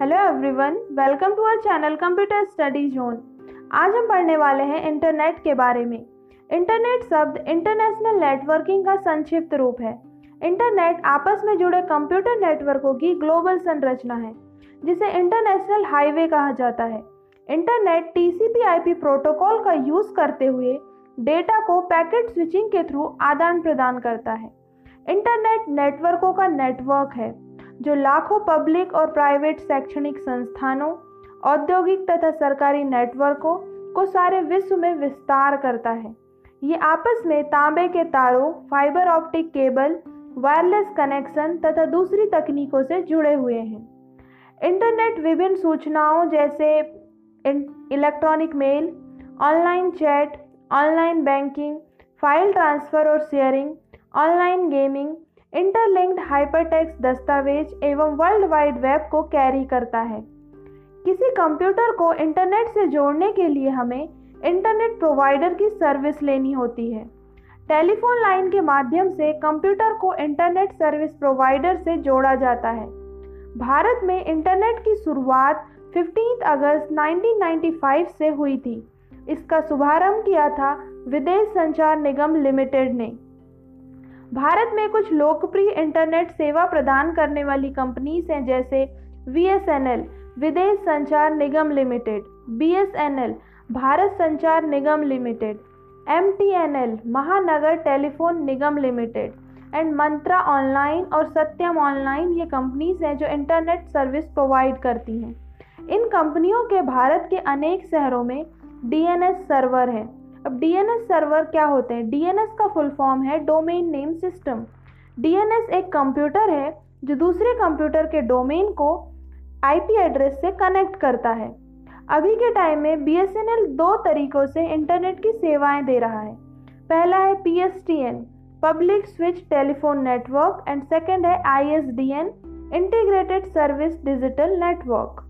Hello everyone welcome to our channel computer study zone आज हम पढ़ने वाले हैं इंटरनेट के बारे में। इंटरनेट शब्द इंटरनेशनल नेटवर्किंग का संक्षिप्त रूप है। इंटरनेट आपस में जुड़े कंप्यूटर नेटवर्कों की ग्लोबल संरचना है, जिसे इंटरनेशनल हाईवे कहा जाता है। इंटरनेट टीसीपी आईपी प्रोटोकॉल का यूज़ करते हुए डेटा को पैकेट स्विचिंग के थ्रू आदान प्रदान करता है। इंटरनेट नेटवर्कों का नेटवर्क है। जो लाखों पब्लिक और प्राइवेट शैक्षणिक संस्थानों, औद्योगिक तथा सरकारी नेटवर्कों को सारे विश्व में विस्तार करता है। ये आपस में तांबे के तारों, fibre optic cable, wireless connection तथा दूसरी तकनीकों से जुड़े हुए हैं। इंटरनेट विभिन्न सूचनाओं जैसे electronic mail, online chat, online banking, file transfer और sharing, online gaming interlinked hypertext दस्तावेज़ एवं वर्ल्ड वाइड वेब को कैरी करता है। किसी कंप्यूटर को इंटरनेट से जोड़ने के लिए हमें इंटरनेट प्रोवाइडर की सर्विस लेनी होती है। टेलीफोन लाइन के माध्यम से कंप्यूटर को इंटरनेट सर्विस प्रोवाइडर से जोड़ा जाता है। भारत में इंटरनेट की शुरुआत 15 अगस्त 1995 से हुई थी। इसका शुभारंभ किया था विदेश संचार निगम लिमिटेड ने। भारत में कुछ लोकप्रिय इंटरनेट सेवा प्रदान करने वाली कंपनीज़ हैं जैसे वीएसएनएल विदेश संचार निगम limited BSNL Bharat Sanchar Nigam limited MTNL Mahanagar telephone Nigam limited and Mantra online और सत्यम ऑनलाइन ये कंपनीज़ हैं जो इंटरनेट सर्विस प्रोवाइड करती हैं। इन कंपनियों के भारत के अनेक शहरों में डीएनएस सर्वर हैं। अब डीएनएस सर्वर क्या होते हैं? डीएनएस का फुल फॉर्म है डोमेन नेम सिस्टम डीएनएस एक कंप्यूटर है जो दूसरे कंप्यूटर के डोमेन को आईपी एड्रेस से कनेक्ट करता है। अभी के टाइम में बीएसएनएल दो तरीकों से इंटरनेट की सेवाएँ दे रहा है। पहला है PSTN public switch telephone network and second है ISDN integrated service digital network